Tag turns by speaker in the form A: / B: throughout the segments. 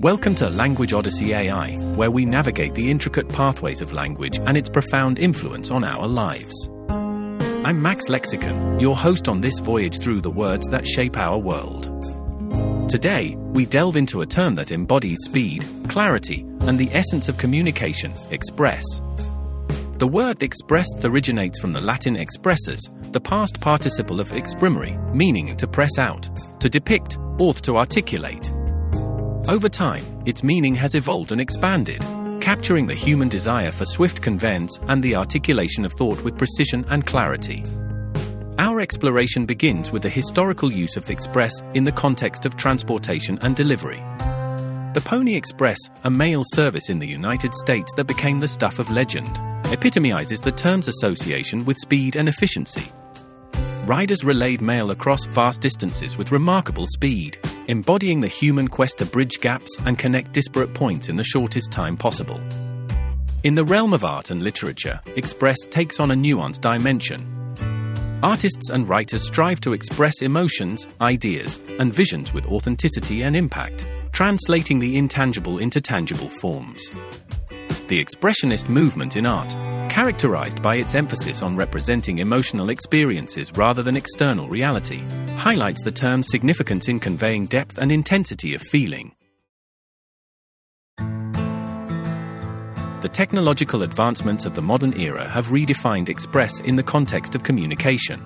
A: Welcome to Language Odyssey AI, where we navigate the intricate pathways of language and its profound influence on our lives. I'm Max Lexicon, your host on this voyage through the words that shape our world. Today, we delve into a term that embodies speed, clarity, and the essence of communication express. The word expressed originates from the Latin expressus, the past participle of exprimere, meaning to press out, to depict, or to articulate. Over time, its meaning has evolved and expanded, capturing the human desire for swift conveyance and the articulation of thought with precision and clarity. Our exploration begins with the historical use of the express in the context of transportation and delivery. The Pony Express, a mail service in the United States that became the stuff of legend, epitomizes the term's association with speed and efficiency. Riders relayed mail across vast distances with remarkable speed, embodying the human quest to bridge gaps and connect disparate points in the shortest time possible. In the realm of art and literature, express takes on a nuanced dimension. Artists and writers strive to express emotions, ideas, and visions with authenticity and impact, translating the intangible into tangible forms. The expressionist movement in art characterized by its emphasis on representing emotional experiences rather than external reality, highlights the term's significance in conveying depth and intensity of feeling. The technological advancements of the modern era have redefined express in the context of communication.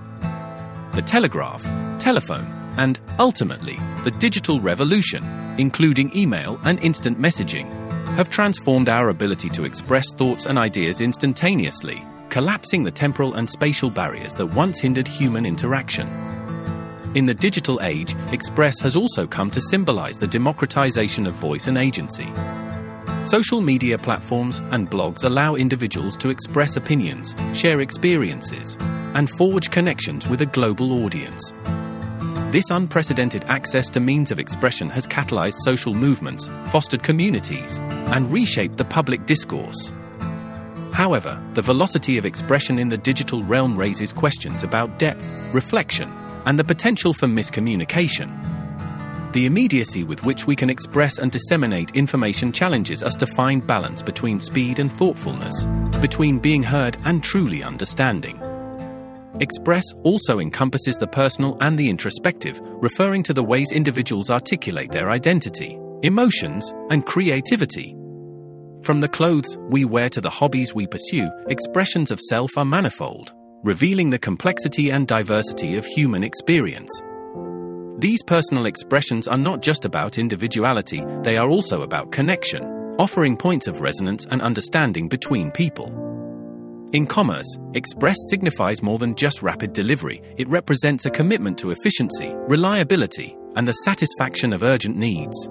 A: The telegraph, telephone, and ultimately, the digital revolution, including email and instant messaging, have transformed our ability to express thoughts and ideas instantaneously, collapsing the temporal and spatial barriers that once hindered human interaction. In the digital age, Express has also come to symbolize the democratization of voice and agency. Social media platforms and blogs allow individuals to express opinions, share experiences, and forge connections with a global audience. This unprecedented access to means of expression has catalyzed social movements, fostered communities, and reshaped the public discourse. However, the velocity of expression in the digital realm raises questions about depth, reflection, and the potential for miscommunication. The immediacy with which we can express and disseminate information challenges us to find balance between speed and thoughtfulness, between being heard and truly understanding. Express also encompasses the personal and the introspective, referring to the ways individuals articulate their identity, emotions, and creativity. From the clothes we wear to the hobbies we pursue, expressions of self are manifold, revealing the complexity and diversity of human experience. These personal expressions are not just about individuality, they are also about connection, offering points of resonance and understanding between people. In commerce, express signifies more than just rapid delivery, it represents a commitment to efficiency, reliability, and the satisfaction of urgent needs.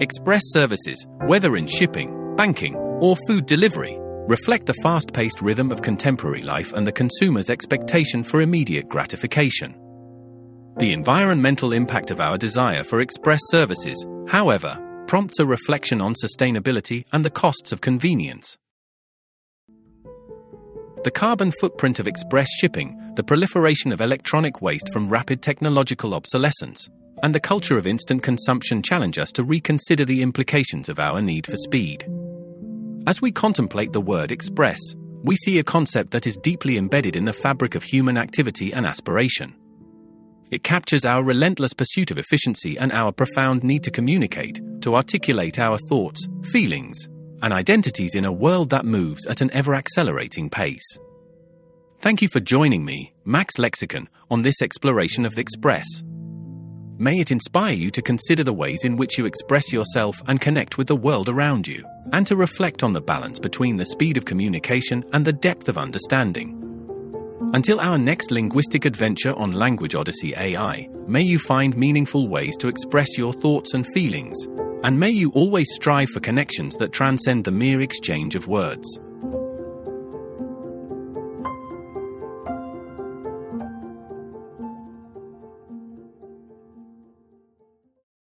A: Express services, whether in shipping, banking, or food delivery, reflect the fast paced rhythm of contemporary life and the consumer's expectation for immediate gratification. The environmental impact of our desire for express services, however, prompts a reflection on sustainability and the costs of convenience. The carbon footprint of express shipping, the proliferation of electronic waste from rapid technological obsolescence, and the culture of instant consumption challenge us to reconsider the implications of our need for speed. As we contemplate the word express, we see a concept that is deeply embedded in the fabric of human activity and aspiration. It captures our relentless pursuit of efficiency and our profound need to communicate, to articulate our thoughts, feelings, and identities in a world that moves at an ever accelerating pace. Thank you for joining me, Max Lexicon, on this exploration of the Express. May it inspire you to consider the ways in which you express yourself and connect with the world around you, and to reflect on the balance between the speed of communication and the depth of understanding. Until our next linguistic adventure on Language Odyssey AI, may you find meaningful ways to express your thoughts and feelings and may you always strive for connections that transcend the mere exchange of words.